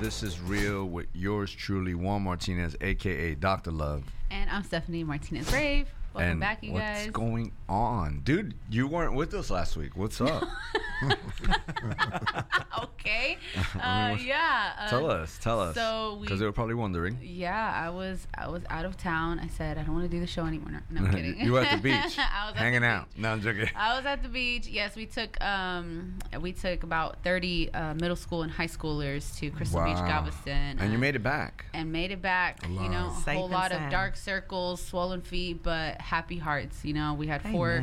This Is Real with yours truly, Juan Martinez, aka Dr. Love. And I'm Stephanie Martinez Brave. Welcome and back, you what's guys. What's going on? Dude, you weren't with us last week. What's up? okay. Uh, yeah. Uh, tell us, tell us. So we. Because they were probably wondering. yeah, I was I was out of town. I said I don't want to do the show anymore. No, no I'm kidding. you were at the beach, I was at hanging the out. beach. No, I'm joking. I was at the beach. Yes, we took um we took about 30 uh, middle school and high schoolers to Crystal Beach, Galveston. And you uh, made it back. and made it back. You know, a whole and lot of dark circles, swollen feet, but happy hearts. You know, we had Amen. four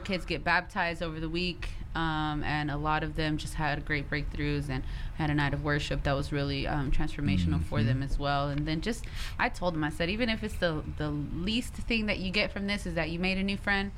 kids get baptized over the week, um, and a lot of them just had great breakthroughs and had a night of worship that was really um, transformational for them as well. And then just, I told them, I said, even if it's the the least thing that you get from this is that you made a new friend.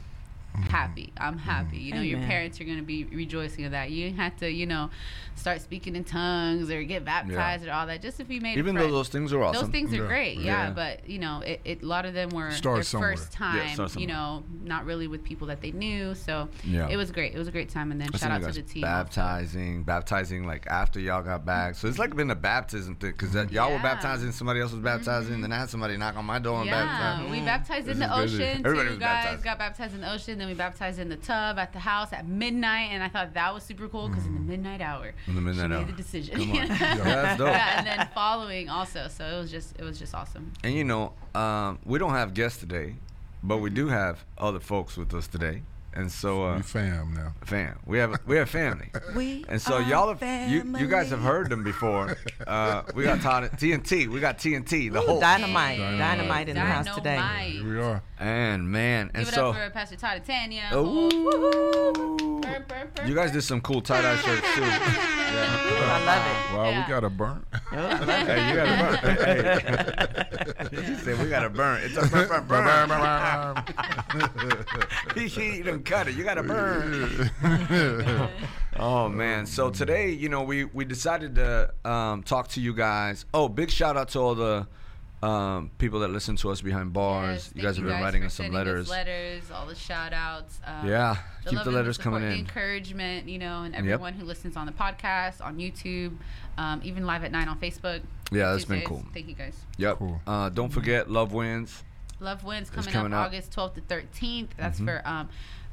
Happy, I'm happy. You know, your parents are going to be rejoicing of that. You didn't have to, you know, start speaking in tongues or get baptized or all that. Just if you made a Even though those things are awesome. Those things are Yeah. great, yeah, Yeah. But you know, it, it, a lot of them were Start their somewhere. first time. start you know, not really with people that they knew. So Yeah. it was great. It was a great time. And then I shout out to the team. also. Baptizing, baptizing like after y'all got back. So it's like been a baptism thing because y'all were baptizing, somebody else was baptizing, and then I had somebody knock on my door and Yeah, baptize. we baptized in the is busy. ocean. Everybody Two was guys baptized. got baptized in the ocean. And then we baptized in the tub at the house at midnight, and I thought that was super cool because in the midnight hour, In the midnight she hour. made the decision. Come on. Yeah, that's dope. yeah, and then following also. So it was just it was just awesome. And you know, um, we don't have guests today, but we do have other folks with us today. And so, uh, We fam now. fam, we have we have family. We And so are y'all have you, you guys have heard them before. Uh, we got Todd, TNT. We got TNT. The Ooh, whole dynamite, Dynamite. dynamite in the house today. Dynamite. Here we are. And man, and Give it so up for Pastor Todd Tanya. Ooh. Burr, burr, burr, you guys did some cool tie dye shirts too. Yeah. Ooh, I love Wow, Yeah. we got a burnt. it. I love it. Hey, you got to burn. Hey. She said we got to burn. It's a burn, burn, burn. he, he done cut it. You got to burn. Oh man! So today, you know, we we decided to um, talk to you guys. Oh, big shout out to all the um, people that listen to us behind bars. Yes, you guys have been writing us some sending letters. letters, all the shout outs. Um, Yeah, keep the and letters support, coming the in. encouragement, you know, and everyone who listens on the podcast, on YouTube, um, even live at nine on Facebook. Yeah, that's been cool. Thank you guys. Yep. Cool. Uh, don't forget, love wins. Love Wins coming, coming up up. August 12th to 13th. That's Mm-hmm. for um,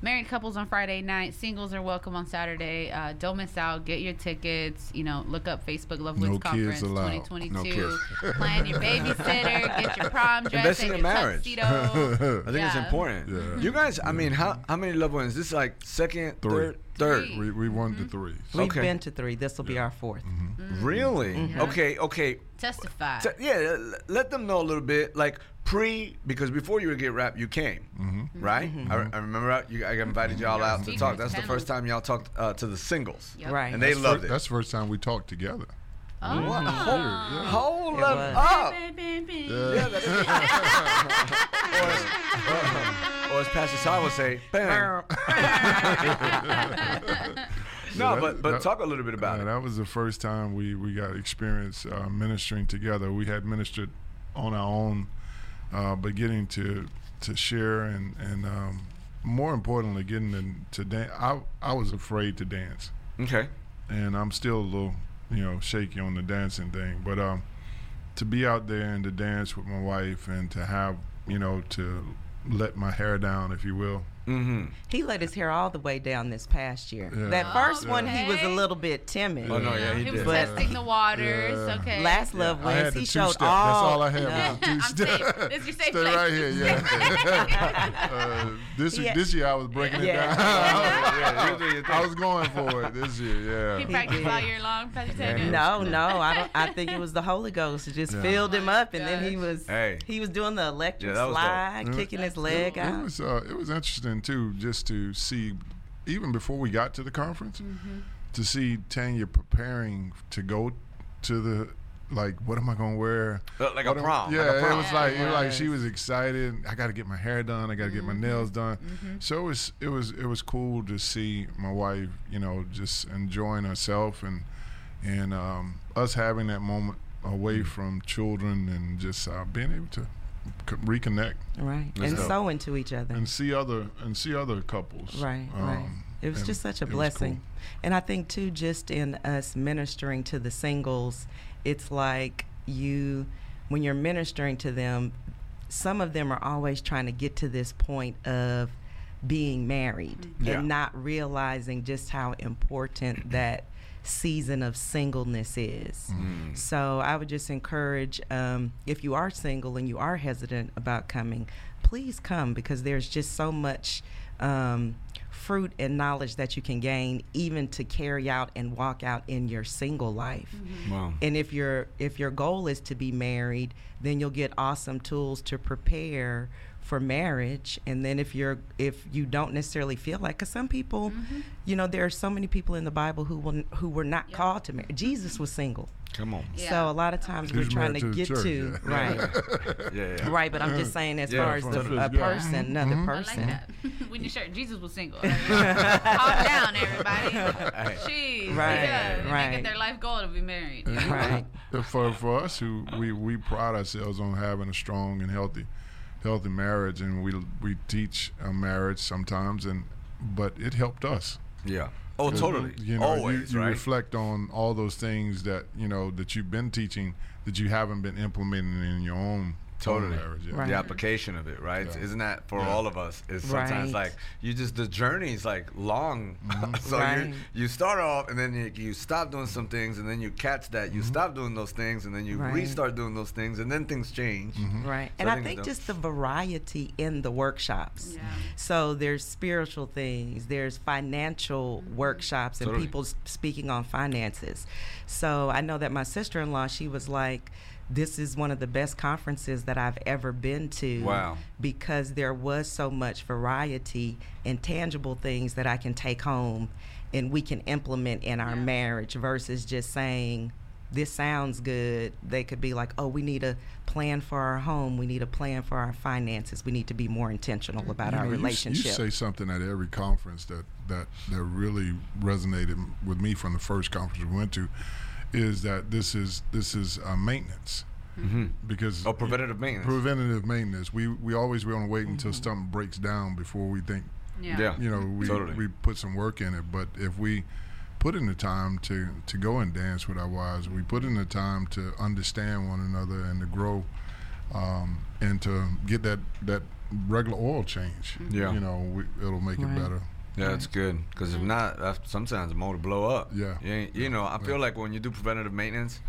married couples on Friday night. Singles are welcome on Saturday. Uh, don't miss out. Get your tickets. You know, look up Facebook Love No Wins kids Conference 2022. No kids. Plan your babysitter. Get your prom dress Investing and in your marriage. tuxedo. I think it's important. Yeah. You guys, I mean, how how many loved ones? This is like second, Three. third, third. We we won to three. We've Okay. been to three. This will be our 4th mm-hmm. Really? Okay, okay. Testify. T- yeah, let them know a little bit, like pre, because before you would get rap, you came, mm-hmm. right? Mm-hmm. I, I remember I- you, I invited y'all out to talk. That's the first time y'all talked uh, to the singles, Yep. Right. and they That's loved fir- it. That's the first time we talked together. Oh. What? Hold, hold It them was. up. Yeah. Or as, or as Pastor Sai would say, bam. No, that- but but that- talk a little bit about Yeah, it. that was the first time we, we got experience uh, ministering together. We had ministered on our own, uh, but getting to to share and and um, more importantly, getting to, to dance. I I was afraid to dance, Okay. and I'm still a little you know shaky on the dancing thing. But um, to be out there and to dance with my wife and to have you know to let my hair down, if you will. Mm-hmm. He let his hair all the way down this past year. Yeah. That first one, he was a little bit timid. Oh, no, yeah, he he was did. But- testing the waters. Yeah. Okay. Last Love I had Wins, he showed step. all. That's all I had. No. was the two I'm step. safe. This is your safe Stay place. right here, yeah. uh, this Yeah. this year I was breaking it down. Yeah, you I was going for it this year. Yeah. He Yeah. practiced did. all year long, Pastor No, no, I don't. I think it was the Holy Ghost. It just Yeah. filled Oh him my up, and then he was Hey. he was doing the electric Yeah, that was dope. slide, kicking his leg out. It was uh, it was interesting too, just to see, even before we got to the conference, Mm-hmm. to see Tanya preparing to go to the like, what am I gonna wear? Like a What am- prom, like Yeah, a prom. it was like it was like she was excited. I got to get my hair done. I got to get my Mm-hmm. nails done. So it was it was it was cool to see my wife, you know, just enjoying herself and and um, us having that moment away Mm. from children and just uh, being able to c- reconnect Right, That's and dope. so into each other. and see other and see other couples. Right, um, right. It was just such a it was cool. blessing. And I think too, just in us ministering to the singles, it's like you, when you're ministering to them, some of them are always trying to get to this point of being married Yeah. and not realizing just how important that season of singleness is. Mm. So I would just encourage um, if you are single and you are hesitant about coming, please come because there's just so much um, fruit and knowledge that you can gain, even to carry out and walk out in your single life. Mm-hmm. Wow. And if your if your goal is to be married, then you'll get awesome tools to prepare for marriage. And then if you're if you don't necessarily feel like, because some people, mm-hmm. you know, there are so many people in the Bible who will who were not Yeah. called to marry. Jesus was single, Come on. Yeah. so a lot of times we're trying married to, get church, to yeah. right. Yeah, yeah. Right, but I'm just saying, as Yeah, far as the, the a first, yeah. person, another Mhm. I like person. that. we need shirt. Jesus was single. Calm down, everybody. Jeez. Right, Yeah. Right. Make it their life goal to be married. Right. for for us who we we pride ourselves on having a strong and healthy healthy marriage and we we teach a marriage sometimes and but it helped us Yeah. Oh, totally. you know Always, you, you right? reflect on all those things that you know that you've been teaching that you haven't been implementing in your own Totally. marriage yeah. Right. the application of it, right? Yeah. Isn't that for Yeah. all of us? Is sometimes Right. like you just the journey is like long, so Right. you you start off and then you, you stop doing some things and then you catch that Mm-hmm. you stop doing those things and then you Right. restart doing those things and then things change. Mm-hmm. Right. So And I I think think just the variety in the workshops. Yeah. So there's spiritual things, there's financial workshops, and Totally. people speaking on finances. So I know that my sister in law, she was like, this is one of the best conferences that I've ever been to. Wow. Because there was so much variety and tangible things that I can take home and we can implement in our Yeah. marriage versus just saying, this sounds good. They could be like, oh, we need a plan for our home. We need a plan for our finances. We need to be more intentional about You our know, you relationship. You, say something at every conference that, that, that really resonated with me from the first conference we went to, is that this is this is uh, maintenance Mm-hmm. because Oh, preventative maintenance. preventative maintenance. We we always we want to wait until Mm-hmm. something breaks down before we think Yeah. Yeah. you know we Totally. we put some work in it. But if we put in the time to to go and dance with our wives, we put in the time to understand one another and to grow, um, and to get that that regular oil change. Yeah. you know, we, it'll make Right. it better. Yeah, that's good. Because if not, sometimes the motor blow up. Yeah. You, you know, I feel like when you do preventative maintenance,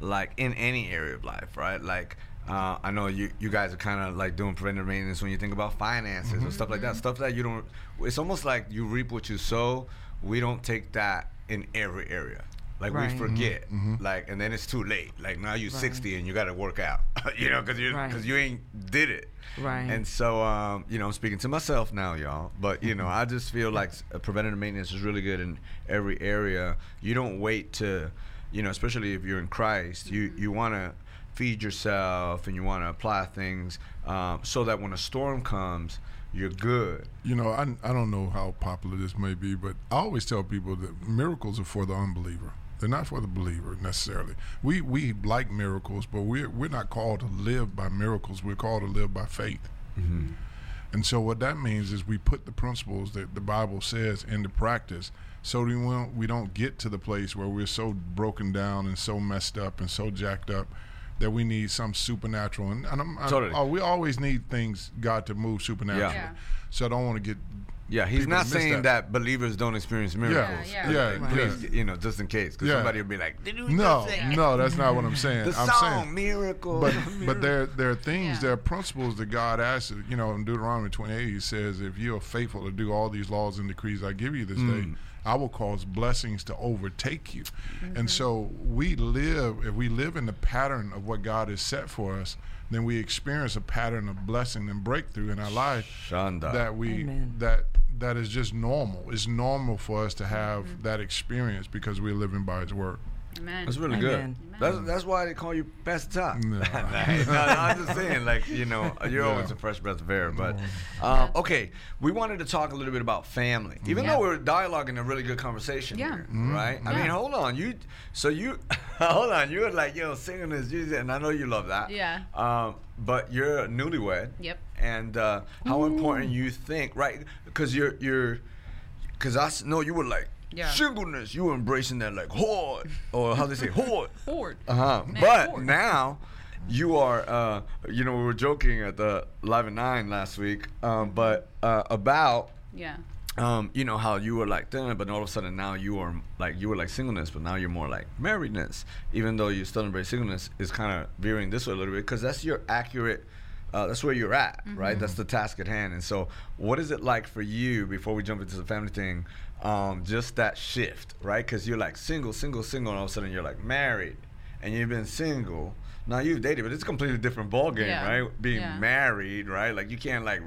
like in any area of life, right? Like, uh, I know you, you guys are kind of like doing preventative maintenance when you think about finances Mm-hmm. or stuff like that. Stuff that you don't. It's almost like you reap what you sow. We don't take that in every area. Like Right. we forget, mhm. like, and then it's too late. Like now you're Right. 60 and you got to work out, you know, because you Right. because you ain't did it. Right. And so, um, you know, I'm speaking to myself now, y'all. But you know, I just feel like s- uh, preventative maintenance is really good in every area. You don't wait to, you know, especially if you're in Christ. You you want to feed yourself and you want to apply things um, so that when a storm comes, you're good. You know, I, I don't know how popular this may be, but I always tell people that miracles are for the unbeliever. They're not for the believer necessarily. We we like miracles, but we're we're not called to live by miracles. We're called to live by faith. Mm-hmm. And so what that means is we put the principles that the Bible says into practice, so we won't, we don't get to the place where we're so broken down and so messed up and so jacked up that we need some supernatural. And, and I'm, I'm- Totally. oh, we always need things God to move supernaturally. Yeah. So I don't want to get Yeah, he's People not saying that. that. believers don't experience miracles. Yeah, yeah, Like, yeah. Please, you know, just in case, because Yeah. somebody will be like, "Did you No, just say no, that's not what I'm saying. the I'm song saying miracle?" but but there there are things, Yeah. there are principles that God asks. You know, in Deuteronomy 28, He says, "If you are faithful to do all these laws and decrees I give you this day, mm. I will cause blessings to overtake you." And mm-hmm. so we live. If we live in the pattern of what God has set for us, then we experience a pattern of blessing and breakthrough in our life Shonda. that we Amen. that that is just normal. It's normal for us to have that experience because we're living by His word. Amen. That's really Amen. good. That's that's why they call you Pastor Top. No. no, I'm just saying, like you know, you're always Yeah. a fresh breath of air. But um, okay, we wanted to talk a little bit about family, even Yeah. though we're dialoguing a really good conversation Yeah. here, Mm-hmm. right? I Yeah. mean, hold on, you. So you, hold on, you're like yo singing this, Jesus, and I know you love that. Yeah. Um, but you're newlywed. Yep. And uh, how important you think, right? Because you're you're Cause I know you were like Yeah. singleness. You were embracing that like horde, or how they say horde. Horde. Uh huh. But horde. now, you are. Uh, you know, we were joking at the Live at Nine last week, um, but uh, about Yeah. um, you know how you were like then, but all of a sudden now you are like you were like singleness, but now you're more like marriedness. Even though you still embrace singleness, is kind of veering this way a little bit because that's your accurate. Uh, that's where you're at, right? That's the task at hand. And so, what is it like for you before we jump into the family thing? Um, just that shift, right? Because you're like single, single, single, and all of a sudden you're like married, and you've been single. Now you've dated, but it's a completely different ball game, Yeah. right? Being Yeah. married, right? Like you can't like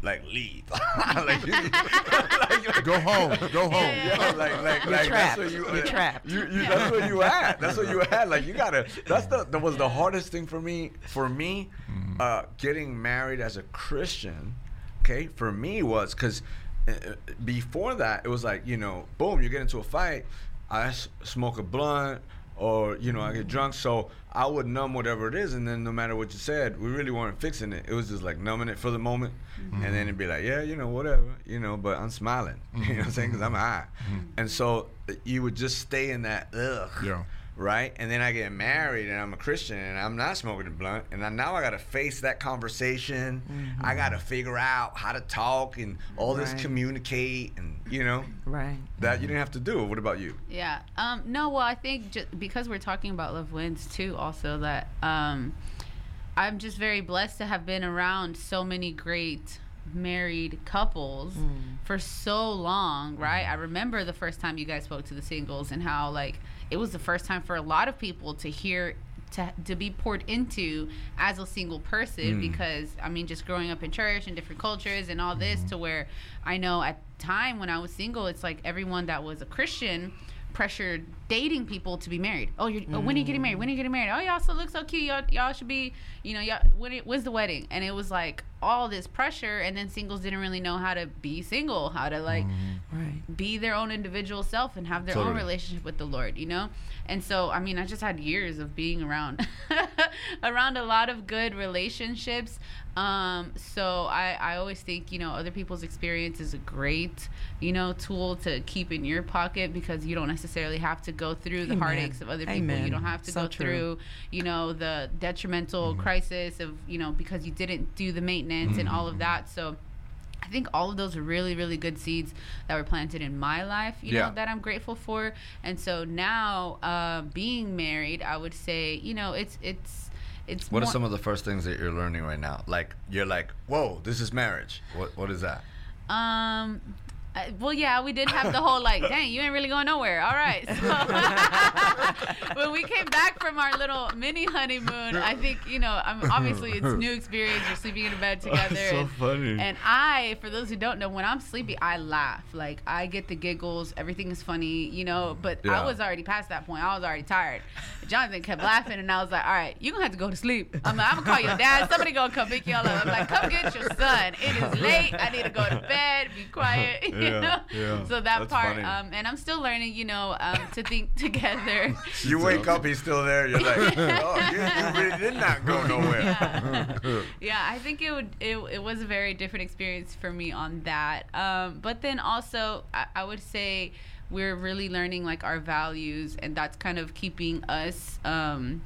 like leave. like, you, like, Go home. Go home. yeah, like, like, You're like trapped. that's where you, You're trapped. You, you, that's where you at. That's where you at. Like you gotta. That's the that was the hardest thing for me. For me, uh, getting married as a Christian, okay, for me was because uh, Uh, before that it was like you know, boom, you get into a fight, I s- smoke a blunt. Or you know, I get drunk, so I would numb whatever it is, and then no matter what you said, we really weren't fixing it. It was just like numbing it for the moment, mm-hmm. and then it'd be like, yeah, you know, whatever, you know, but I'm smiling, you know what I'm saying, because I'm mm-hmm. high, mm-hmm. and so uh, you would just stay in that ugh, Yeah. Right? And then I get married and I'm a Christian and I'm not smoking a blunt. And I, now I got to face that conversation. I got to figure out how to talk and all this communicate and, you know, Right. that you didn't have to do. What about you? Yeah. Um, no, well, I think just because we're talking about love wins too, also that um, I'm just very blessed to have been around so many great married couples for so long, right? I remember the first time you guys spoke to the singles and how like it was the first time for a lot of people to hear to, to be poured into as a single person hmm. because I mean just growing up in church and different cultures and all this hmm. to where I know at time when I was single it's like everyone that was a Christian pressured dating people to be married. Oh, you're, oh, when are you getting married? When are you getting married? Oh, y'all still look so cute. Y'all, y'all should be, you know, y'all, when it, when's the wedding? And it was like all this pressure, and then singles didn't really know how to be single, how to like mm-hmm. Right. be their own individual self and have their own relationship with the Lord, you know? And so, I mean, I just had years of being around around a lot of good relationships. Um, so I, I always think, you know, other people's experience is a great, you know, tool to keep in your pocket because you don't necessarily have to go through the Amen. heartaches of other people. You don't have to So go true. through, you know, the detrimental crisis of, you know, because you didn't do the maintenance and all of that. So I think all of those are really, really good seeds that were planted in my life, you Yeah. know, that I'm grateful for. And so now, uh, being married, I would say, you know, it's it's it's. What are some of the first things that you're learning right now? Like, you're like, whoa, this is marriage. What What is that? Um. Uh, Well, yeah, we did have the whole like, dang, you ain't really going nowhere. All right. So when we came back from our little mini honeymoon, I think you know, I'm, obviously it's new experience. You're sleeping in a bed together. and, funny. And I, for those who don't know, when I'm sleepy, I laugh. Like I get the giggles. Everything is funny, you know. But Yeah. I was already past that point. I was already tired. Jonathan kept laughing, and I was like, "All right, you're gonna have to go to sleep. I'm like, I'm gonna call your dad. Somebody gonna come pick y'all up. I'm like, come get your son. It is late. I need to go to bed. Be quiet. You Yeah, yeah. So that That's part, funny. um, and I'm still learning, you know, um, to think together. you wake up, he's still there. You're like, oh, you, you really did not go nowhere. Yeah. yeah, I think it would. It, it was a very different experience for me on that. Um, but then also, I, I would say we're really learning like our values, and that's kind of keeping us. Um,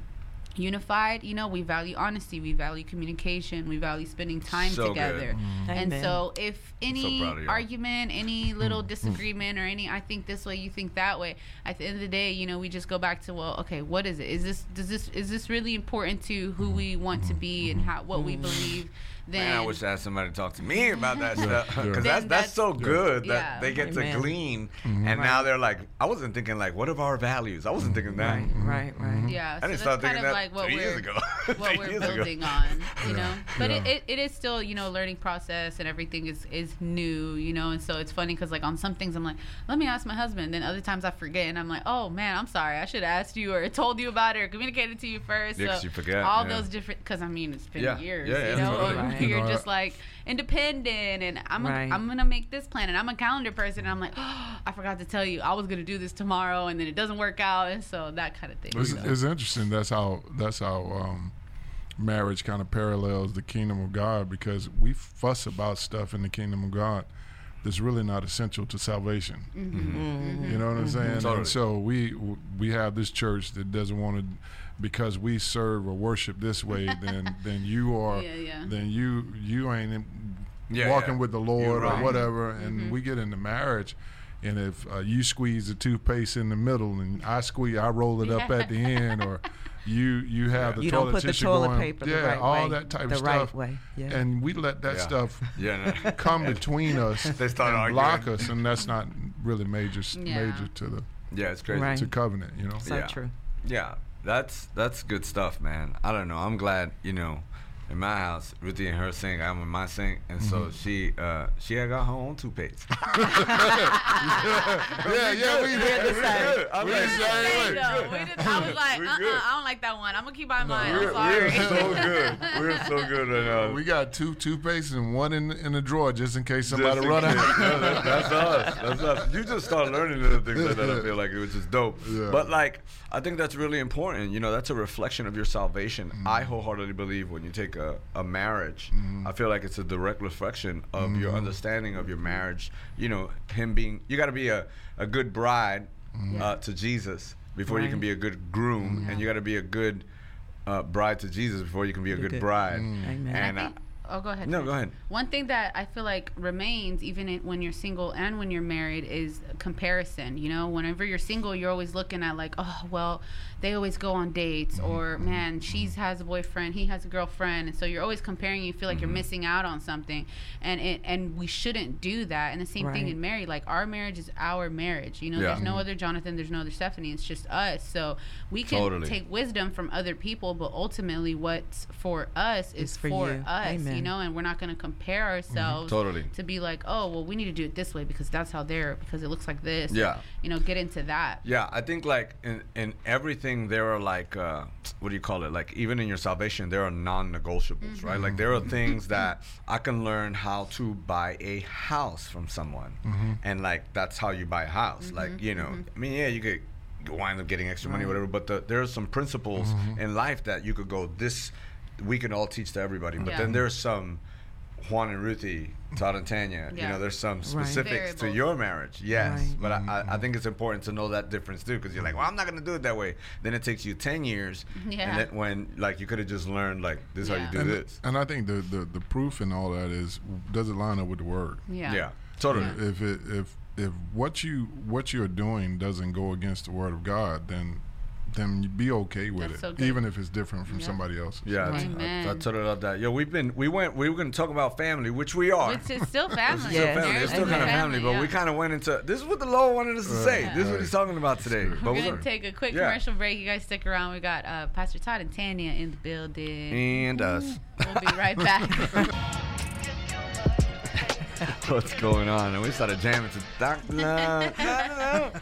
unified you know we value honesty we value communication we value spending time So good. together. Mm-hmm. Mm-hmm. And Amen. so if any proud of you. argument any little mm-hmm. disagreement or any i think this way you think that way at the end of the day you know we just go back to well okay what is it? Is this does this is this really important to who we want to be and how what we believe then Man, I wish I had somebody to talk to me about that stuff because that's that's that's- so good that they get to Amen. glean, mm-hmm. and now they're like, I wasn't thinking like, what are our values? I wasn't mm-hmm. thinking that. Right. Right. Right. Mm-hmm. yeah I didn't start thinking of that like what we're years ago. what we're years ago. building on you know but Yeah. it, it, it is still you know learning process and everything is is new you know and so it's funny because like on some things i'm like let me ask my husband then other times i forget and i'm like oh man i'm sorry i should have asked you or told you about it or communicated to you first Yeah, so you forget, all yeah. those different because i mean it's been Yeah. years Yeah, yeah, you know Right. you're You just like independent and i'm, Right. a, I'm gonna make this plan and i'm a calendar person and i'm like oh, i forgot to tell you i was gonna do this tomorrow and then it doesn't work out and so that kind of thing It's, so. it's interesting. That's how that's how um, marriage kind of parallels the kingdom of God because we fuss about stuff in the kingdom of God, that's really not essential to salvation. Mm-hmm. You know what I'm saying? Totally. And so we we have this church that doesn't want to because we serve or worship this way, then then you are Yeah, yeah. then you you ain't in- Yeah, walking yeah. with the You're Lord or whatever. And we get into marriage, and if uh, you squeeze the toothpaste in the middle and I squeeze, I roll it up at the end, or you you have the You toilet don't put the tissue toilet going, paper the yeah, right all way, that type the of right stuff, way, yeah. and we let that Yeah. stuff Yeah, no. come between us They start and block us, and that's not really major Yeah. major to the yeah, it's crazy. Right. to covenant, you know. So Yeah. true. Yeah, that's that's good stuff, man. I don't know. I'm glad, you know, in my house, Ruthie and her sink, I'm in my sink, and so Mm-hmm. she uh she had got her own toothpaste. yeah, yeah, we We're the same. I'm We like, the same. Did- I was like, We uh-uh. I don't like that one. I'm gonna keep by mine. we're, I'm sorry. we're so good. We're so good right now. We got two toothpaste and one in in the drawer just in case somebody Just in run case. out. No, that- that's us. That's us. You just start learning little things like that. I feel like it was just dope. Yeah. But like, I think that's really important. You know, that's a reflection of your salvation. Mm-hmm. I wholeheartedly believe when you take a, a marriage, I feel like it's a direct reflection of your Mm-hmm. understanding of your marriage. You know, him being, you got to be a, a good bride Mm-hmm. uh, to Jesus before you can be a good groom, and you got to be a good uh, bride to Jesus before you can be a good, good. bride. Amen. And I I, think, oh, go ahead. No, finish. go ahead. One thing that I feel like remains, even in, when you're single and when you're married, is comparison. You know, whenever you're single, you're always looking at like, oh, well, they always go on dates, Mm-hmm. or man, she's has a boyfriend, he has a girlfriend, and so you're always comparing. You feel like Mm-hmm. you're missing out on something, and it, and we shouldn't do that. And the same thing in married. Like our marriage is our marriage. You know, Yeah. there's no other Jonathan, there's no other Stephanie. It's just us. So we can Totally. take wisdom from other people, but ultimately, what's for us is Is for for us. You know, and we're not going to compare ourselves Totally. to be like, oh, well, we need to do it this way because that's how they're because it looks like this. Yeah. You know, get into that. Yeah, I think like in in everything there are like uh, what do you call it? Like even in your salvation there are non-negotiables, right? Like there are mm-hmm. things that I can learn how to buy a house from someone, mm-hmm. and like that's how you buy a house. Mm-hmm. Like you know, I mean, yeah, you could wind up getting extra money, whatever. But the, there are some principles in life that you could go this. We can all teach to everybody, but Yeah. then there's some Juan and Ruthie, Todd and Tanya. You know, there's some specifics to your marriage. Yes, Right. but I, I, I think it's important to know that difference too, because you're like, well, I'm not gonna do it that way. Then it takes you ten years, Yeah. and then when like you could have just learned like this is how you do and, this. and I think the, the the proof in all that is does it line up with the word? Yeah. Yeah, totally. Yeah. If it if if what you what you're doing doesn't go against the word of God, then then you be okay with That's it, so good. even if it's different from Yeah. somebody else's. Yeah, I- I, Amen. totally love that. Yo, we've been we went we were gonna talk about family, which we are. Which is still family. It's Yes. still family. It's still kind of Amen. family, but we kind of went into this is what the Lord wanted us to Right. say. This is what he's talking about today. But We're we're gonna take a quick Yeah. commercial break. You guys stick around. We got uh, Pastor Todd and Tanya in the building. and us. We'll be right back. What's going on? And we started jamming to Doctor Love.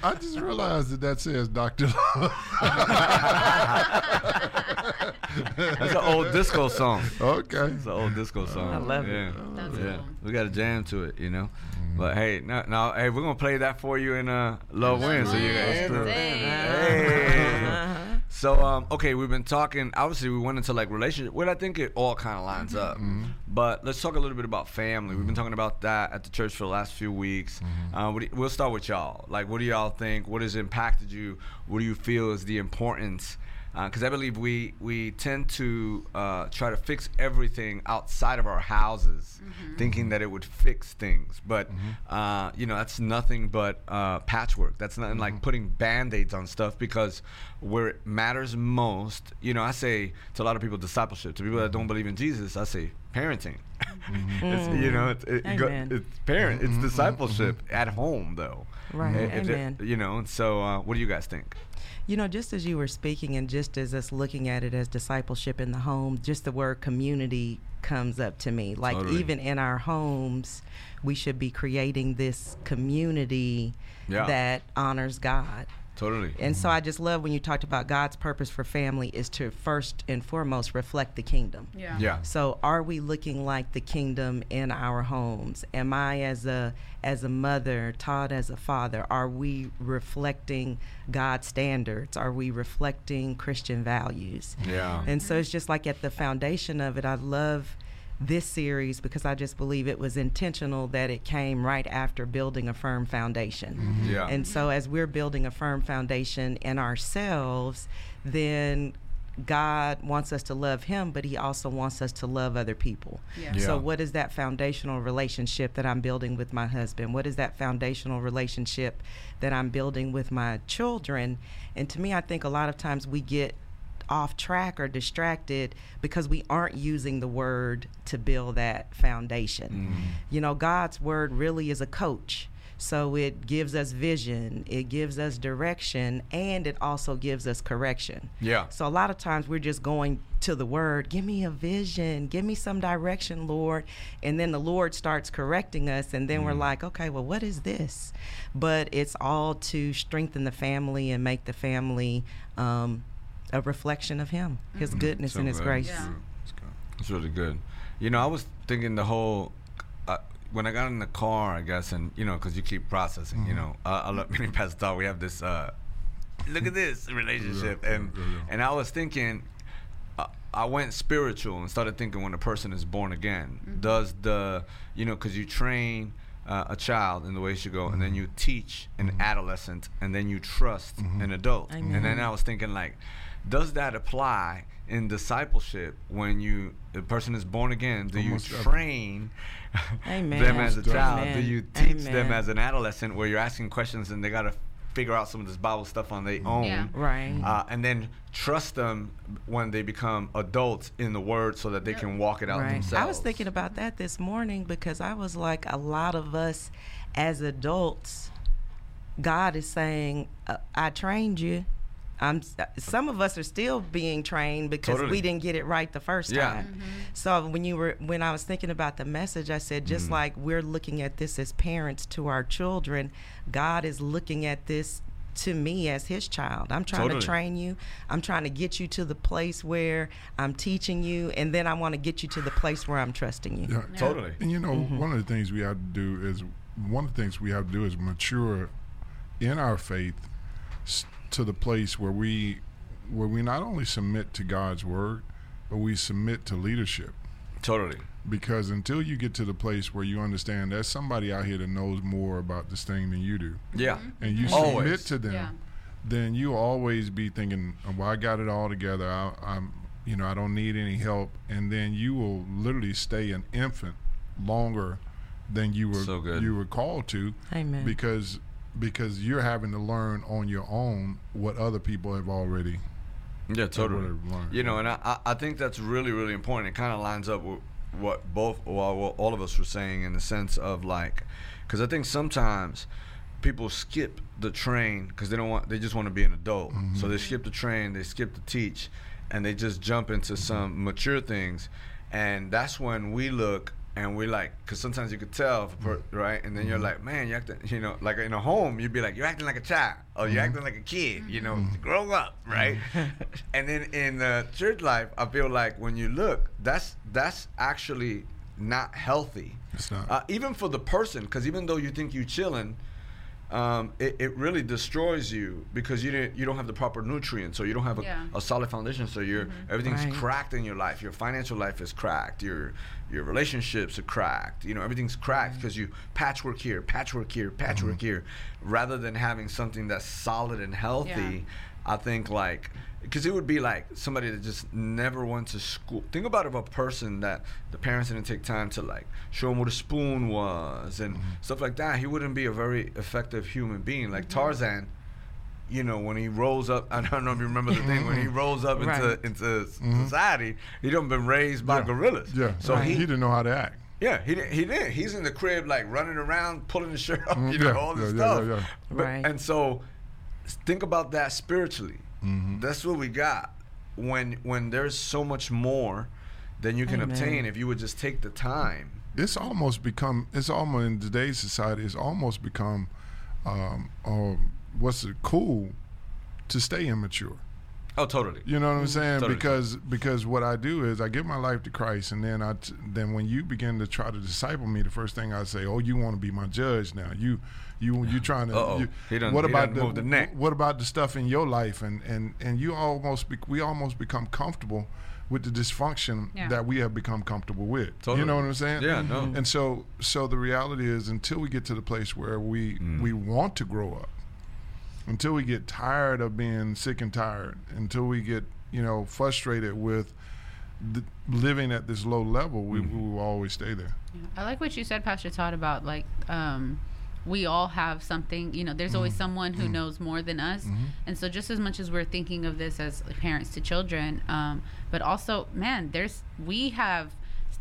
I just realized that that says Doctor. Love. That's an old disco song. okay. It's an old disco song. I love it. yeah. That's Yeah, cool. we got to jam to it, you know. But hey, now, now, hey, we're gonna play that for you in uh, Love Wins. So you guys, Wins, hey. So um, okay, we've been talking. Obviously, we went into like relationship. Well, I think it all kind of lines up. But let's talk a little bit about family. We've been talking about that at the church for the last few weeks. Uh, what do you- we'll start with y'all. Like, what do y'all think? What has impacted you? What do you feel is the importance? Because I believe we we tend to uh, try to fix everything outside of our houses, thinking that it would fix things. But uh, you know, that's nothing but uh, patchwork. That's nothing like putting band-aids on stuff because where it matters most, you know, I say to a lot of people discipleship. To people that don't believe in Jesus, I say parenting. it's, you know, it's, it, go, it's parent, it's discipleship at home though. Right. If it- Amen. you know, and so uh, what do you guys think? You know, just as you were speaking, and just as us looking at it as discipleship in the home, just the word community comes up to me. Like, Totally. even in our homes, we should be creating this community Yeah. that honors God. Totally. And so I just love when you talked about God's purpose for family is to first and foremost reflect the kingdom. yeah. Yeah. So are we looking like the kingdom in our homes? Am I as a as a mother, Todd as a father, are we reflecting God's standards? Are we reflecting Christian values? Yeah. And so it's just like at the foundation of it, I love this series because I just believe it was intentional that it came right after building a firm foundation. Mm-hmm. Yeah. And so, as we're building a firm foundation in ourselves, then God wants us to love Him, but He also wants us to love other people. Yeah. Yeah. So, what is that foundational relationship that I'm building with my husband? What is that foundational relationship that I'm building with my children? And to me, I think a lot of times we get off track or distracted because we aren't using the word to build that foundation. You know, God's word really is a coach. So it gives us vision, it gives us direction, and it also gives us correction. Yeah. So a lot of times we're just going to the word, give me a vision, give me some direction, Lord. And then the Lord starts correcting us, and then we're like, okay, well, what is this? But it's all to strengthen the family and make the family um, a reflection of Him, His goodness So and His good. grace. Yeah. It's really good. You know, I was thinking the whole uh, when I got in the car, I guess, and you know, because you keep processing. You know, uh, I let many pastors thought we have this. Uh, look at this relationship, Yeah, and yeah, yeah. and I was thinking. uh, I went spiritual and started thinking when a person is born again, does the you know because you train uh, a child in the way it should go, and then you teach an adolescent, and then you trust an adult, and then I was thinking like, does that apply in discipleship when you a person is born again? Do you Almost every- train them as a Almost child? Do you teach them as an adolescent where you're asking questions and they got to figure out some of this Bible stuff on their own? Yeah. Right. Uh, and then trust them when they become adults in the Word, so that they can walk it out Right. themselves. I was thinking about that this morning because I was like, a lot of us as adults, God is saying, uh, "I trained you." I'm. Some of us are still being trained because Totally. we didn't get it right the first Yeah. time. So when you were when I was thinking about the message, I said, just Mm. like we're looking at this as parents to our children, God is looking at this to me as his child. I'm trying Totally. to train you. I'm trying to get you to the place where I'm teaching you, and then I want to get you to the place where I'm trusting you. Yeah. Totally. And you know, one of the things we have to do is one of the things we have to do is mature in our faith s- to the place where we where we not only submit to God's word, but we submit to leadership. Totally. Because until you get to the place where you understand there's somebody out here that knows more about this thing than you do, Yeah. Mm-hmm. and you mm-hmm. Always. submit to them, Yeah. then you'll always be thinking, oh, "Well, I got it all together. I, I'm, you know, I don't need any help." And then you will literally stay an infant longer than you were So good. you were called to, Amen. because because you're having to learn on your own what other people have already. Yeah, totally. learned. You know, and I, I I think that's really, really important. It kind of lines up with what both, well, what all of us were saying in the sense of like, because I think sometimes people skip the train because they don't want, they just want to be an adult. Mm-hmm. So they skip the train, they skip the teach, and they just jump into some mature things, and that's when we look. And we like, cause sometimes you could tell, if a per, mm-hmm. right? And then you're mm-hmm. like, man, you acting, you know, like in a home, you'd be like, you're acting like a child, or you're mm-hmm. acting like a kid, you know, grow up, right? and then in the church life, I feel like when you look, that's that's actually not healthy. It's not. Uh, even for the person, because even though you think you're chilling, um, it, it really destroys you because you didn't you don't have the proper nutrients, so you don't have a, Yeah. a solid foundation. So you're mm-hmm. everything's Right. cracked in your life. Your financial life is cracked. Your your relationships are cracked. You know everything's cracked mm-hmm. because you patchwork here, patchwork here, patchwork mm-hmm. here, rather than having something that's solid and healthy. I think like because it would be like somebody that just never went to school. Think about if a person that the parents didn't take time to like show him what a spoon was and mm-hmm. stuff like that. He wouldn't be a very effective human being. Like mm-hmm. Tarzan, you know, when he rolls up. I don't know if you remember the thing when he mm-hmm. rolls up into Right. into society. He don't been raised by Yeah. gorillas. Yeah. So he, he didn't know how to act. yeah, he didn't. He didn't. He's in the crib, like running around, pulling the shirt up, Mm, you know, yeah, all this yeah, yeah, stuff. yeah, yeah. But- Right. And so, s- think about that spiritually. Mm-hmm. That's what we got. When when there's so much more than you can Amen. obtain if you would just take the time. it's almost become it's almost in today's society it's almost become um, um what's it cool to stay immature Oh, totally. You know what I'm saying? Totally. Because because what I do is I give my life to Christ, and then I t- then when you begin to try to disciple me, the first thing I say, oh, you want to be my judge now? You you you trying to? Uh-oh. You, He done- what he about the moved the neck. what about the stuff in your life? And and and you almost be, we almost become comfortable with the dysfunction Yeah. that we have become comfortable with. Totally. You know what I'm saying? Yeah, no. And so so the reality is until we get to the place where we Mm. we want to grow up until we get tired of being sick and tired, until we get you know frustrated with the, living at this low level, we, Mm-hmm. we will always stay there. I like what you said, Pastor Todd, about like um, we all have something. You know, there's Mm-hmm. always someone who knows more than us, and so just as much as we're thinking of this as parents to children, um, but also, man, there's we have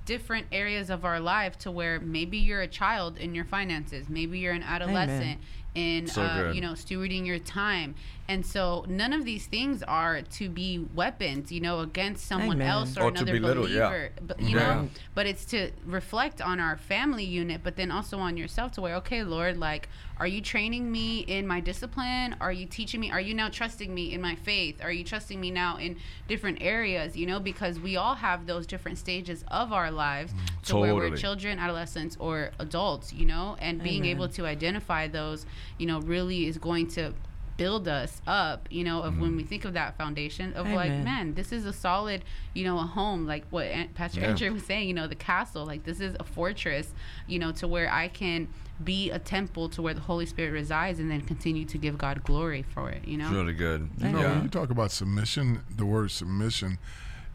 different areas of our life to where maybe you're a child in your finances, maybe you're an adolescent in So uh, you know stewarding your time and so none of these things are to be weapons you know against someone Amen. else or, Or to another belittle, yeah. believer but you Yeah. know but it's to reflect on our family unit but then also on yourself to where okay lord like are you training me in my discipline are you teaching me are you now trusting me in my faith are you trusting me now in different areas you know because we all have those different stages of our lives to where we're children adolescents or adults you know and being Amen. able to identify those you know really is going to build us up you know of when we mm-hmm. think of that foundation of like Amen. man this is a solid you know a home like what An- pastor Yeah. andrew was saying you know the castle like this is a fortress you know to where i can be a temple to where the holy spirit resides and then continue to give god glory for it you know It's really good. You know, when you talk about submission, the word submission,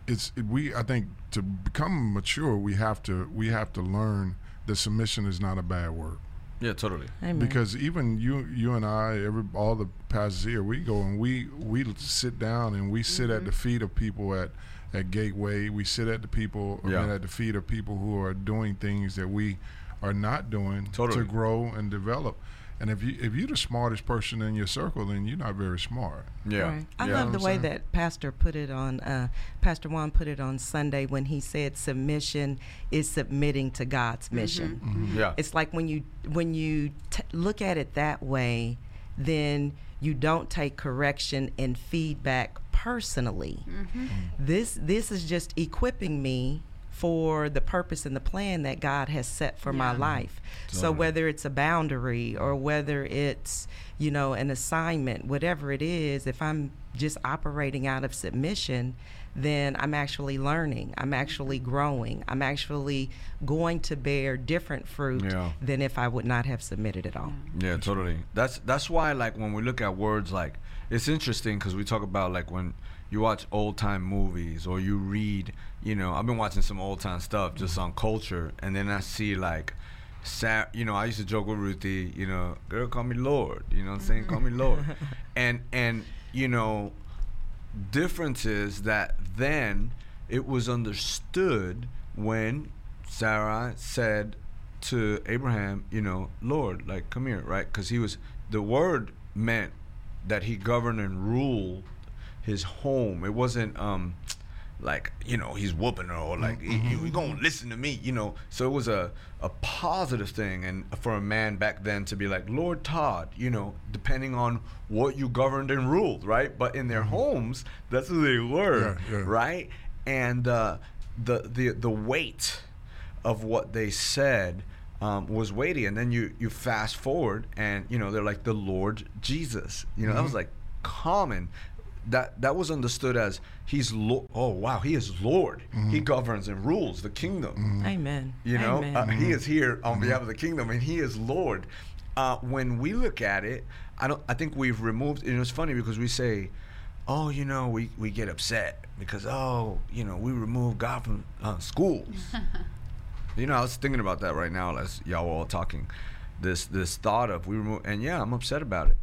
it's it, we. I think to become mature, we have to we have to learn that submission is not a bad word. Yeah, totally. Amen. because even you you and I every all the pastors here we go and we we sit down and we sit at mm-hmm. the feet of people at at Gateway we sit at the people I Yeah. mean, at the feet of people who are doing things that we are not doing Totally. to grow and develop and if you if you're the smartest person in your circle then you're not very smart Yeah. Right. I yeah. love the I'm way saying? that Pastor put it on, uh, Pastor Juan put it on Sunday when he said submission is submitting to God's mm-hmm. mission. Mm-hmm. Yeah. It's like when you when you t- look at it that way, then you don't take correction and feedback personally. Mm-hmm. Mm. This this is just equipping me for the purpose and the plan that God has set for my Yeah. life. So whether it's a boundary or whether it's, you know, an assignment, whatever it is, if I'm just operating out of submission, then I'm actually learning. I'm actually growing. I'm actually going to bear different fruit Yeah. than if I would not have submitted at all. Yeah, totally. That's that's why like when we look at words like it's interesting because we talk about like when you watch old time movies or you read, you know, I've been watching some old time stuff just mm-hmm. on culture, and then I see like. Sa- you know, I used to joke with Ruthie, you know, girl, call me Lord. You know what I'm saying? Call me Lord. And, and, you know, differences that then it was understood when Sarai said to Abraham, you know, Lord, like, come here, right? Because he was, the word meant that he governed and ruled his home. It wasn't, um, like you know he's whooping her or like you, you gonna listen to me you know? So it was a, a positive thing and for a man back then to be like lord todd you know depending on what you governed and ruled right? But in their homes that's who they were Yeah, yeah. right? And uh, the the the weight of what they said um, was weighty. And then you you fast forward and you know they're like the lord jesus you know? That was like common that that was understood as he's lo- oh wow he is lord. He governs and rules the kingdom. Amen. you know Amen. uh, he is here on behalf of the kingdom and he is lord. Uh, when we look at it i don't i think we've removed and it's funny because we say oh you know we, we get upset because oh you know we remove god from uh, schools. You know i was thinking about that right now as y'all were all talking. This this thought of we remove and yeah i'm upset about it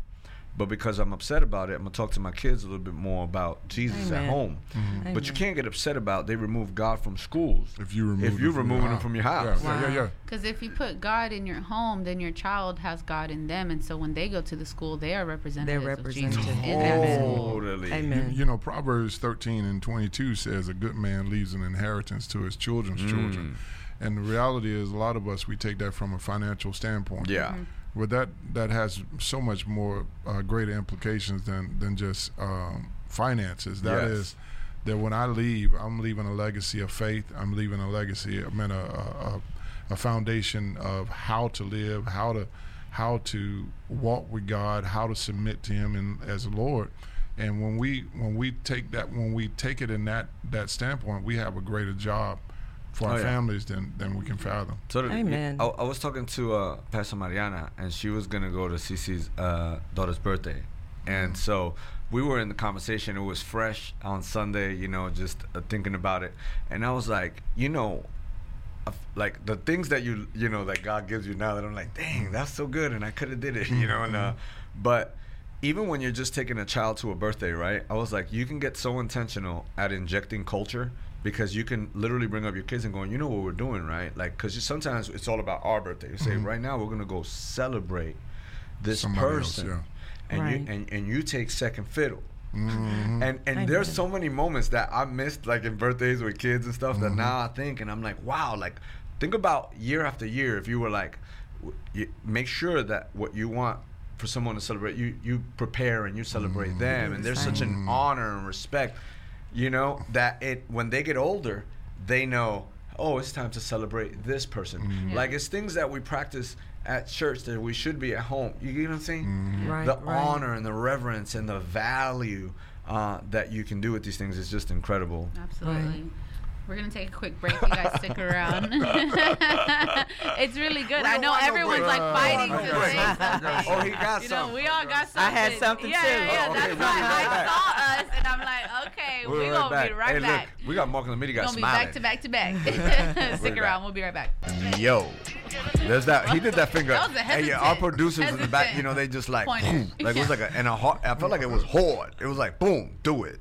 but because i'm upset about it i'm gonna talk to my kids a little bit more about jesus at Amen. home mm-hmm. but you can't get upset about they remove god from schools if you remove if you're removing your them from your house yeah, yeah, yeah, yeah. Because if you put God in your home, then your child has God in them, and so when they go to the school, they are representatives of Jesus representative. in that Amen. Totally. You, Amen. you know, Proverbs 13 and 22 says a good man leaves an inheritance to his children's mm. children. And the reality is, a lot of us, we take that from a financial standpoint. Yeah. Mm-hmm. But that, that has so much more uh, greater implications than, than just um, finances. That Yes. is that when I leave, I'm leaving a legacy of faith. I'm leaving a legacy. I mean, a, a, a foundation of how to live, how to how to walk with God, how to submit to Him and as Lord. And when we when we take that when we take it in that that standpoint, we have a greater job for Oh, our yeah. families than than we can fathom. Totally. Amen. I, I was talking to uh, Pastor Mariana, and she was gonna go to Cece's uh, daughter's birthday, and so we were in the conversation. It was fresh on Sunday, you know, just uh, thinking about it, and I was like, you know, like the things that you you know that God gives you now that I'm like, dang, that's so good, and I could have did it, you know, and uh, but even when you're just taking a child to a birthday, right? I was like, you can get so intentional at injecting culture because you can literally bring up your kids and going, you know what we're doing, right? Like, because sometimes it's all about our birthday. You say, right now we're gonna go celebrate this Somebody else, person, yeah. and Right. you and, and you take second fiddle. Mhm. And and there's so many moments that I missed like in birthdays with kids and stuff that now I think and I'm like wow like think about year after year if you were like w- you make sure that what you want for someone to celebrate you you prepare and you celebrate them and there's such an honor and respect you know that it when they get older they know oh it's time to celebrate this person Yeah. like it's things that we practice at church that we should be at home you get what I'm saying Right, the right. honor and the reverence and the value uh, that you can do with these things is just incredible. Absolutely. We're gonna take a quick break. You guys stick around. it's really good. I know want no everyone's like fighting I to got say something. something. Oh, he got You know, something. we all got something. I had something yeah, too. Yeah, yeah, Oh, That's okay, why we'll be right I back. saw us, and I'm like, okay, We'll we're gonna be right hey, back. look, we got Mark and the Media We're gonna be back to back to back. Stick back. around. We'll be right back. Yo, there's that. He did that finger. That was a hey, yeah, our hesitant- producers in the back, you know, they just like, boom, like it was like a, and a hard, I felt like it was hard. It was like, boom, do it.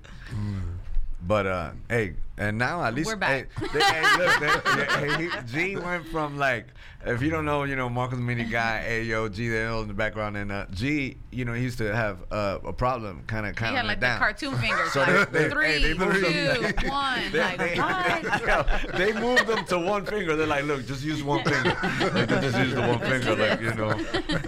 But uh, hey, and now at least We're back. Hey, they, hey, look, they, hey, he, G went from like, if you don't know, you know, Marcus Mini guy, hey yo, G the L in the background, and uh, G, you know, he used to have uh, a problem, kind of He had like it the cartoon fingers. So like they- they- three, hey, they moved two, them- one. They, like they, what? yo, they moved them to one finger. They're like, look, just use one finger. Like, they just use the one finger, like you know,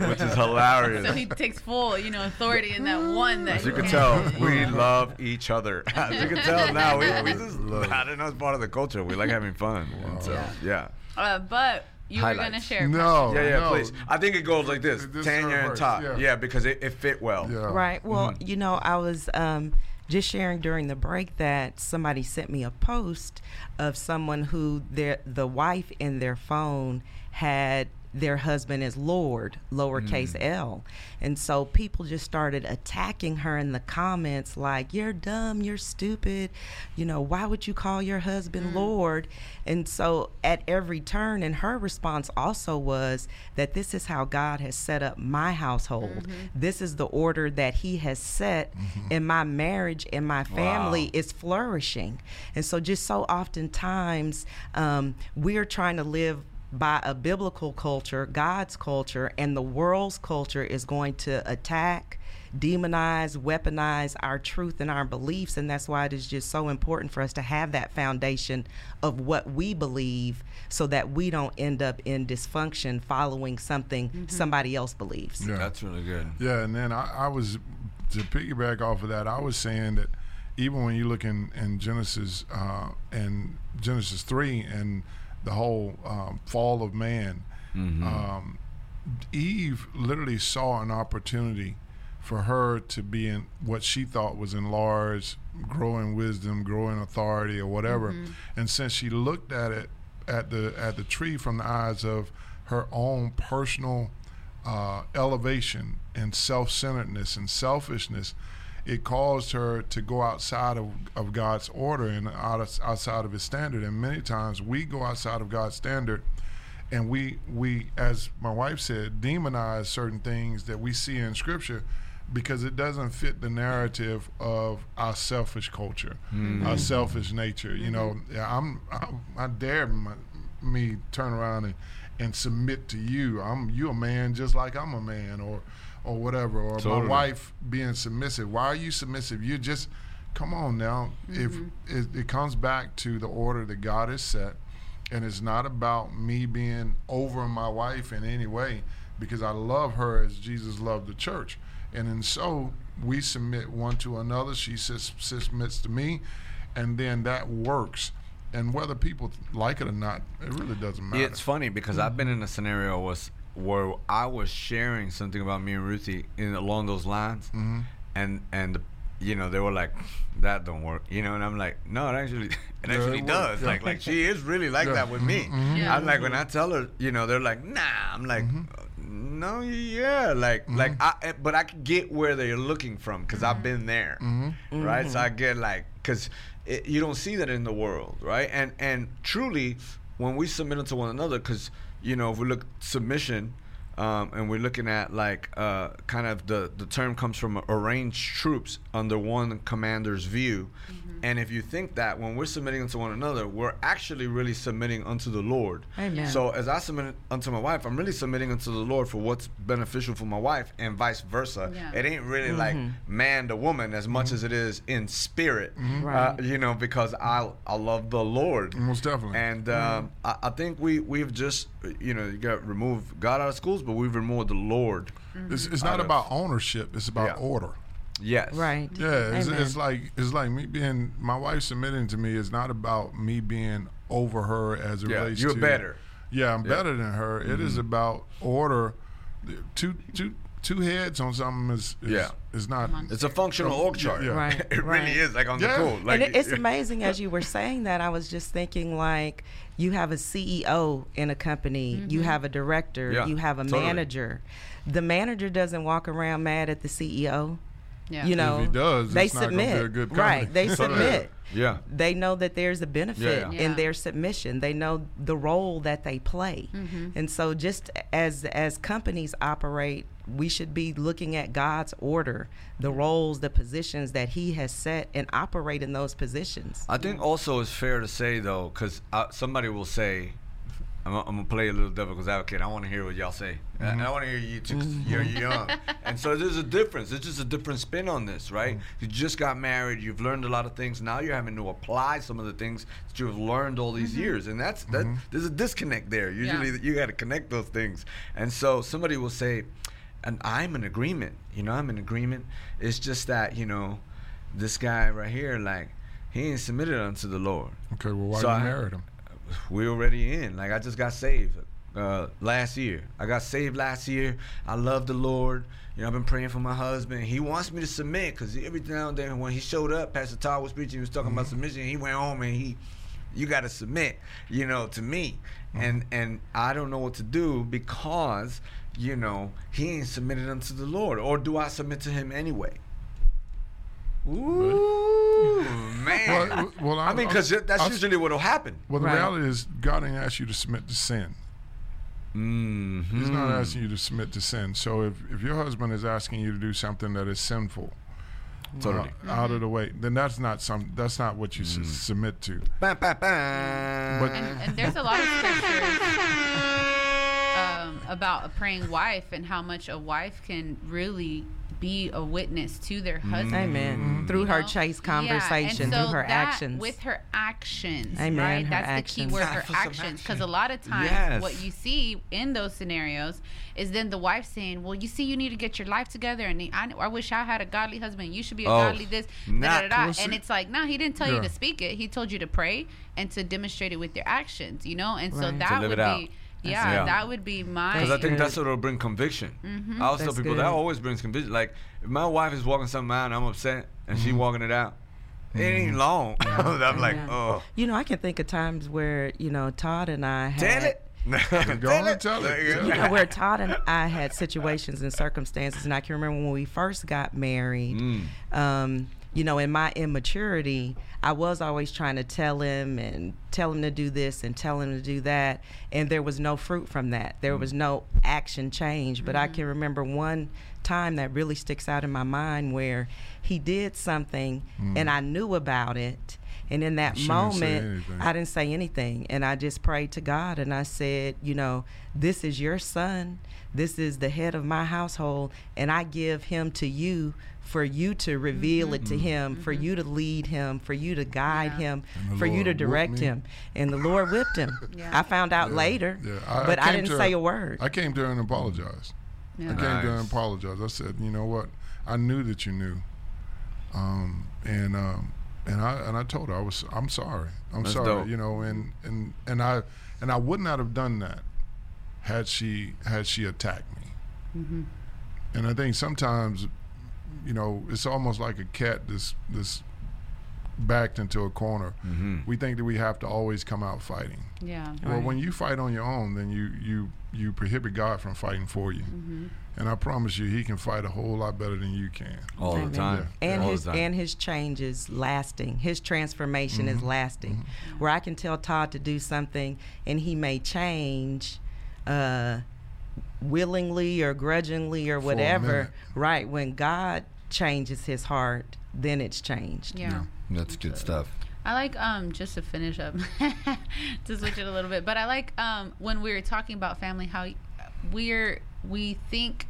which is hilarious. So he takes full, you know, authority in that one. That As you can can't- tell, we love each other. As you can tell now, we, we just, I don't know, it's part of the culture. We like having fun. And so, yeah. Uh, but you were gonna share. No, Yeah, yeah, no. please. I think it goes like this: This Tanya and first, Todd. yeah. Yeah. because it, it fit well. Yeah. Right. Well, you know, I was um, just sharing during the break that somebody sent me a post of someone who their the wife in their phone had their husband as Lord, lowercase mm. L. And so people just started attacking her in the comments like, You're dumb, you're stupid, you know, why would you call your husband mm. Lord? And so at every turn, and her response also was that this is how God has set up my household. Mm-hmm. This is the order that He has set, mm-hmm. and my marriage and my family Wow. is flourishing. And so, just so oftentimes, um, we're trying to live by a biblical culture, God's culture, and the world's culture is going to attack, demonize, weaponize our truth and our beliefs. And that's why it is just so important for us to have that foundation of what we believe so that we don't end up in dysfunction following something somebody else believes. Yeah. That's really good. Yeah, and then I, I was to piggyback off of that. I was saying that even when you look in, in Genesis uh, and Genesis three and the whole um, fall of man, um, Eve literally saw an opportunity for her to be in what she thought was enlarged, growing wisdom, growing authority, or whatever. And since she looked at it at the at the tree from the eyes of her own personal uh, elevation and self-centeredness and selfishness, it caused her to go outside of, of God's order and out of, outside of His standard. And many times we go outside of God's standard, and we we, as my wife said, demonize certain things that we see in Scripture because it doesn't fit the narrative of our selfish culture, mm-hmm. our selfish nature. You know, I'm I, I dare my, me turn around and and submit to you. I'm you a man just like I'm a man, or or whatever. Or Totally. my wife being submissive. Why are you submissive? You just come on now. If mm-hmm. it, it comes back to the order that God has set, and it's not about me being over my wife in any way. because I love her as Jesus loved the church. And in so we submit one to another. She submits to me, and then that works. And whether people like it or not, it really doesn't matter. It's funny because I've been mm-hmm. in a scenario was where I was sharing something about me and Ruthie in along those lines, Mm-hmm. and and you know they were like, that don't work, you know, and I'm like, no, it actually it Yeah, actually it does. yeah. Like like she is really like Yeah. that with me. Mhm. Yeah. I'm like when I tell her, you know, they're like, nah. I'm like. Mm-hmm. No, yeah, like, like, I, eh, but I can get where they're looking from because I've been there, Mm-hmm. right? So I get like, because you don't see that in the world, right? And and truly, when we submit to one another, because you know, if we look submission, um, and we're looking at like uh, kind of the the term comes from arranged troops under one commander's view, and if you think that when we're submitting unto one another, we're actually really submitting unto the Lord. Amen. So as I submit unto my wife, I'm really submitting unto the Lord for what's beneficial for my wife, and vice versa. Yeah. It ain't really like man to woman as much as it is in spirit, uh, Right. you know, because I I love the Lord. Most definitely. And um, I, I think we we've just you know you got removed God out of schools, but we've removed the Lord. it's, it's not of- about ownership. It's about Yeah. order. Yes. Right. Yeah, it's, it's like it's like me being my wife submitting to me is not about me being over her as it Yeah, relates you're to better. Yeah, I'm Yeah. better than her. It is mm-hmm. about order. Two two two heads on something is, is Yeah. is not. It's a functional org chart. Yeah. Right, it really is like on Yeah. the code. Like and it, it's amazing as you were saying that. I was just thinking like you have a CEO in a company, you mm-hmm. have a director, Yeah, you have a totally. manager. The manager doesn't walk around mad at the CEO. Yeah. You know, he does, they it's not gonna be submit. a good right? They submit. Yeah. They know that there's a benefit Yeah. in their submission. They know the role that they play. And so just as as companies operate, we should be looking at God's order, the roles, the positions that he has set and operate in those positions. I think also it's fair to say though, because uh, somebody will say, I'm, I'm gonna play a little devil's advocate. I want to hear what y'all say. Mm-hmm. And I want to hear you too. 'cause You're young, and so there's a difference. It's just a different spin on this, right? Mm-hmm. You just got married. You've learned a lot of things. Now you're having to apply some of the things that you've learned all these years, and that's that. Mm-hmm. There's a disconnect there. Usually, Yeah. you got to connect those things. And so somebody will say, and I'm in agreement. You know, I'm in agreement. It's just that you know, this guy right here, like, he ain't submitted unto the Lord Okay, well, why So you I- married him? We already in. Like I just got saved uh, last year. I got saved last year. I love the Lord. You know, I've been praying for my husband. He wants me to submit because every now and then when he showed up, Pastor Todd was preaching. He was talking about submission. He went home and he, you got to submit. You know, to me, and and I don't know what to do because you know he ain't submitted unto the Lord. Or do I submit to him anyway? Ooh. Well, well, I mean, because that's I- usually what'll happen. Well, the Right. reality is, God ain't asked you to submit to sin. Mm-hmm. He's not asking you to submit to sin. So if, if your husband is asking you to do something that is sinful, Totally. uh, out of the way, then that's not some. That's not what you Mm. s- submit to. Bam, bam, bam. But- and, and there's a lot of scriptures about a praying wife and how much a wife can really be a witness to their mm. husband. Amen. Mm-hmm. Through her know? chase Yeah, conversation, so through her that- actions. With her actions, Amen, right? her That's actions. the key word, her for actions. Because action. a lot of times, Yes. what you see in those scenarios is then the wife saying, "Well, you see, you need to get your life together, and I, I wish I had a godly husband. You should be a Oh, godly this, da, not da, da, da." And it's like, no, he didn't tell you to speak it. He told you to pray and to demonstrate it with your actions. You know, and so that would it out. be. Yeah, Yeah. that would be my. Because I think that's what'll bring conviction. Mm-hmm. I always tell people good. that always brings conviction. Like if my wife is walking something out and I'm upset and Mm-hmm. she walking it out, it ain't long. I'm like, Yeah. oh, You know, I can think of times where you know Todd and I had. tell it. Go on and tell it. You know, where Todd and I had situations and circumstances, and I can remember when we first got married. Mm. Um, you know, in my immaturity, I was always trying to tell him and tell him to do this and tell him to do that, and there was no fruit from that. There mm. was no action change. But I mm-hmm. can remember one time that really sticks out in my mind where he did something mm. and I knew about it. And in that You shouldn't moment. I didn't say anything. And I just prayed to God and I said, you know, this is your son. This is the head of my household. And I give him to you for you to reveal mm-hmm. it to him, for mm-hmm. you to lead him, for you to guide Yeah. him, And the for you to direct him. him, and the Lord whipped him. Yeah. I found out Yeah, later, yeah. I- I but I, came didn't say her- a word. I came to her and apologized. Yeah. I came to her and Nice. apologized. I said, you know what? I knew that you knew, um, and um, and I and I told her I was I'm sorry. I'm That's sorry. dope. You know, and and and I and I would not have done that had she had she attacked me. Mm-hmm. And I think sometimes, you know, it's almost like a cat that's that's backed into a corner. Mm-hmm. We think that we have to always come out fighting. Yeah. Well, Right. when you fight on your own, then you you you prohibit God from fighting for you. Mm-hmm. And I promise you, He can fight a whole lot better than you can. All Amen. the time. and All his time. and his changes lasting his transformation is lasting where i can tell todd to do something and he may change uh willingly or grudgingly or whatever right when god changes his heart then it's changed Yeah. That's good stuff. I like um just to finish up to switch it a little bit, but I like um when we were talking about family how we're we think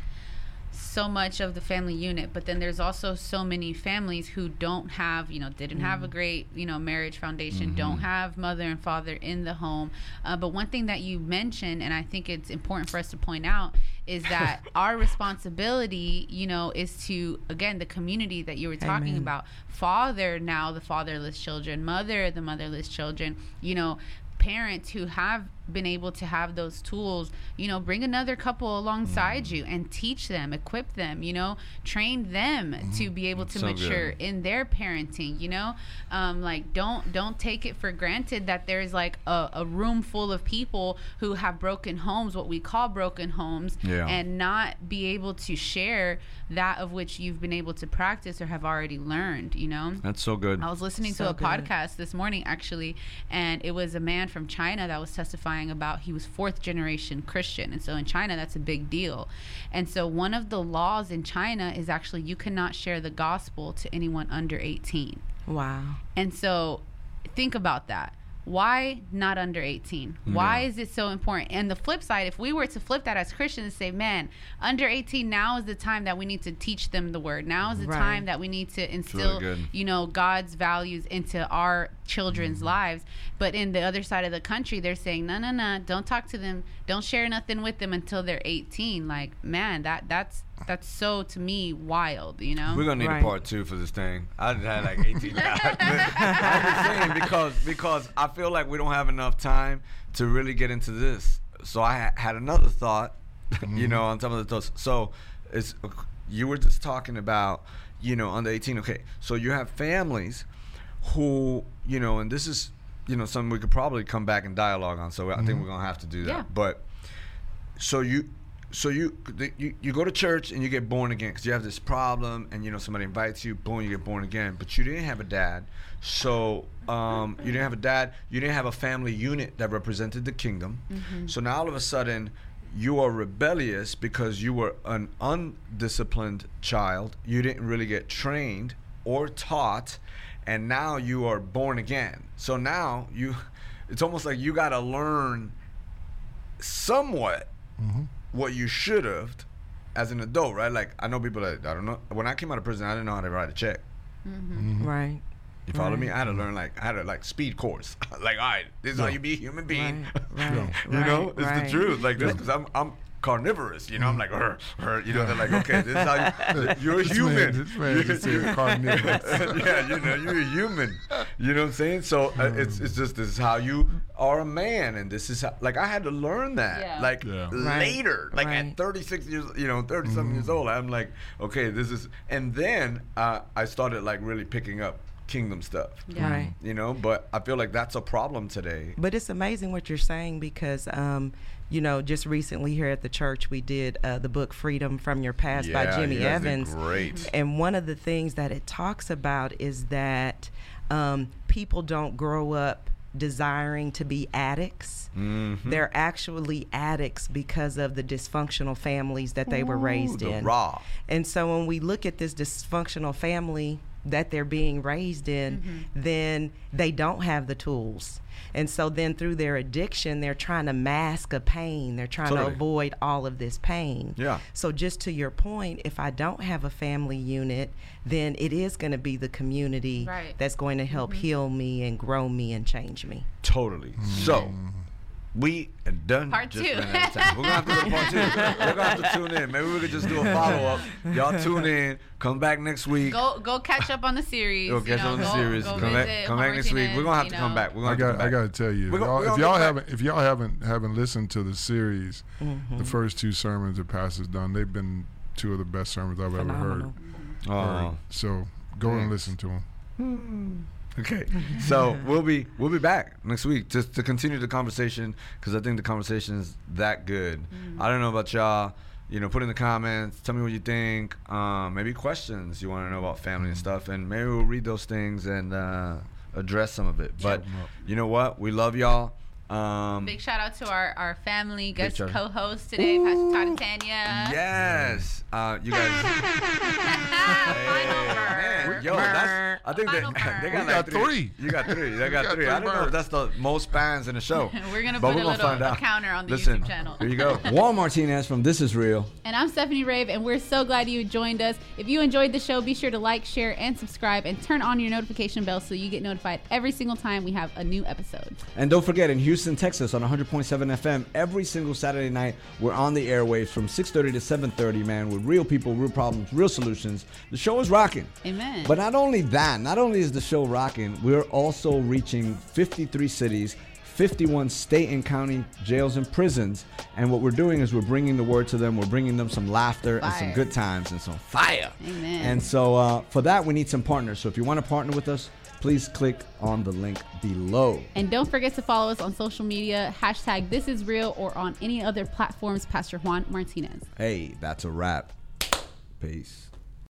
so much of the family unit, but then there's also so many families who don't have, you know, didn't have a great, you know, marriage foundation, don't have mother and father in the home. Uh, but one thing that you mentioned, and I think it's important for us to point out, is that our responsibility, you know, is to again the community that you were talking Amen. about, father now the fatherless children, mother the motherless children, you know, parents who have been able to have those tools, you know, bring another couple alongside you and teach them, equip them, you know, train them to be able to So mature good. in their parenting, you know, um, like don't don't take it for granted that there's like a, a room full of people who have broken homes, what we call broken homes, Yeah. and not be able to share that of which you've been able to practice or have already learned, you know. That's so good. I was listening So to a good. podcast this morning actually, and it was a man from China that was testifying about he was fourth generation Christian. And so in China, that's a big deal. And so one of the laws in China is actually you cannot share the gospel to anyone under 18. wow And so think about that. Why not under 18? Why is it so important? And the flip side, if we were to flip that as Christians and say, man, under 18, now is the time that we need to teach them the word. Now is the Right. time that we need to instill, good. you know, God's values into our children's mm-hmm. lives. But in the other side of the country, they're saying, no, no, no, don't talk to them. Don't share nothing with them until they're 18. Like, man, that that's that's so to me wild, you know? We're gonna need Right. a part two for this thing. I just had like 18. I'm just saying because because I feel like we don't have enough time to really get into this. So I ha- had another thought, you know, mm-hmm. on some of the thoughts. So it's you were just talking about, you know, under 18. Okay, so you have families who, you know, and this is, you know, something we could probably come back and dialogue on. So I think mm-hmm. we're gonna have to do that. Yeah. But so you so you, the- you you go to church and you get born again because you have this problem and you know somebody invites you boom you get born again. But you didn't have a dad. So um, you didn't have a dad. You didn't have a family unit that represented the kingdom. So now all of a sudden you are rebellious because you were an undisciplined child. You didn't really get trained or taught and now you are born again. So now you it's almost like you got to learn somewhat what you should have as an adult, right? Like I know people that I don't know. When I came out of prison, I didn't know how to write a check. Mm-hmm. Mm-hmm. right You follow me? I had to learn like I had a like speed course. like all right, this is how you be a human being. Right, right, you know, right, it's right. the truth. Like this, because I'm I'm carnivorous. You know, I'm like her, her. You know, they're like, okay, this is how you, you're a This human. man- this man You're- just said you're- carnivorous. yeah, you know, you're a human. You know what I'm saying? So uh, it's it's just this is how you are a man, and this is how like I had to learn that Yeah. like Yeah. Right, later, like right. at 36 years, you know, 30 something years old. I'm like, okay, this is, and then uh, I started like really picking up kingdom stuff. Yeah. right You know, but I feel like that's a problem today. But it's amazing what you're saying because, um, you know, just recently here at the church, we did uh, the book Freedom from Your Past by Jimmy Evans. Great. And one of the things that it talks about is that um, people don't grow up desiring to be addicts. Mhm. They're actually addicts because of the dysfunctional families that they were raised the in. raw. And so when we look at this dysfunctional family that they're being raised in, Mm-hmm. then they don't have the tools. And so then through their addiction, they're trying to mask a pain. They're trying Totally. to avoid all of this pain. Yeah. So just to your point, if I don't have a family unit, then it is going to be the community Right. that's going to help heal me and grow me and change me. Totally. So we are done. Part just two. ran out of time. We're gonna have to do part two. We're gonna have to tune in. Maybe we could just do a follow up. Y'all tune in. Come back next week. Go go catch up on the series. Go catch up on the go- series. go Come back, come back next week. We're gonna have to you come back. We're gonna I have got come I got to tell you, We're if y'all, if y'all haven't if y'all haven't haven't listened to the series, Mm-hmm. the first two sermons that Pastor's done, they've been two of the best sermons I've ever heard. Phenomenal. heard. Oh. So go and listen to them. Okay, so we'll be we'll be back next week just to continue the conversation because I think the conversation is that good. I don't know about y'all. You know, put in the comments. Tell me what you think. Um, maybe questions you want to know about family and stuff, and maybe we'll read those things and uh, address some of it. But you know what? We love y'all. Um, Big shout out to our, our family guest co-host today, Pastor Todd and Tanya. yes, uh, you guys. Final man, burn. yo, that's. I think they, they got, We like got three. You got three. They got, got three. I don't know if that's the most fans in the show. We're gonna But put we're a gonna little find out. counter on the Listen, YouTube channel. Here you go. Juan Martinez from This Is Real. And I'm Stephanie Rave, and we're so glad you joined us. If you enjoyed the show, be sure to like, share, and subscribe, and turn on your notification bell so you get notified every single time we have a new episode. And don't forget, in Houston, Texas, on 100.7 FM, every single Saturday night, we're on the airwaves from 6:30 to 7:30, man, with real people, real problems, real solutions. The show is rocking. Amen. But not only that, not only is the show rocking, we're also reaching 53 cities. 51 state and county jails and prisons. And what we're doing is we're bringing the word to them. We're bringing them some laughter and some good times and some fire. Amen. And so uh, for that, we need some partners. So if you want to partner with us, please click on the link below. And don't forget to follow us on social media, hashtag this is real, or on any other platforms, Pastor Juan Martinez. Hey, that's a wrap. Peace.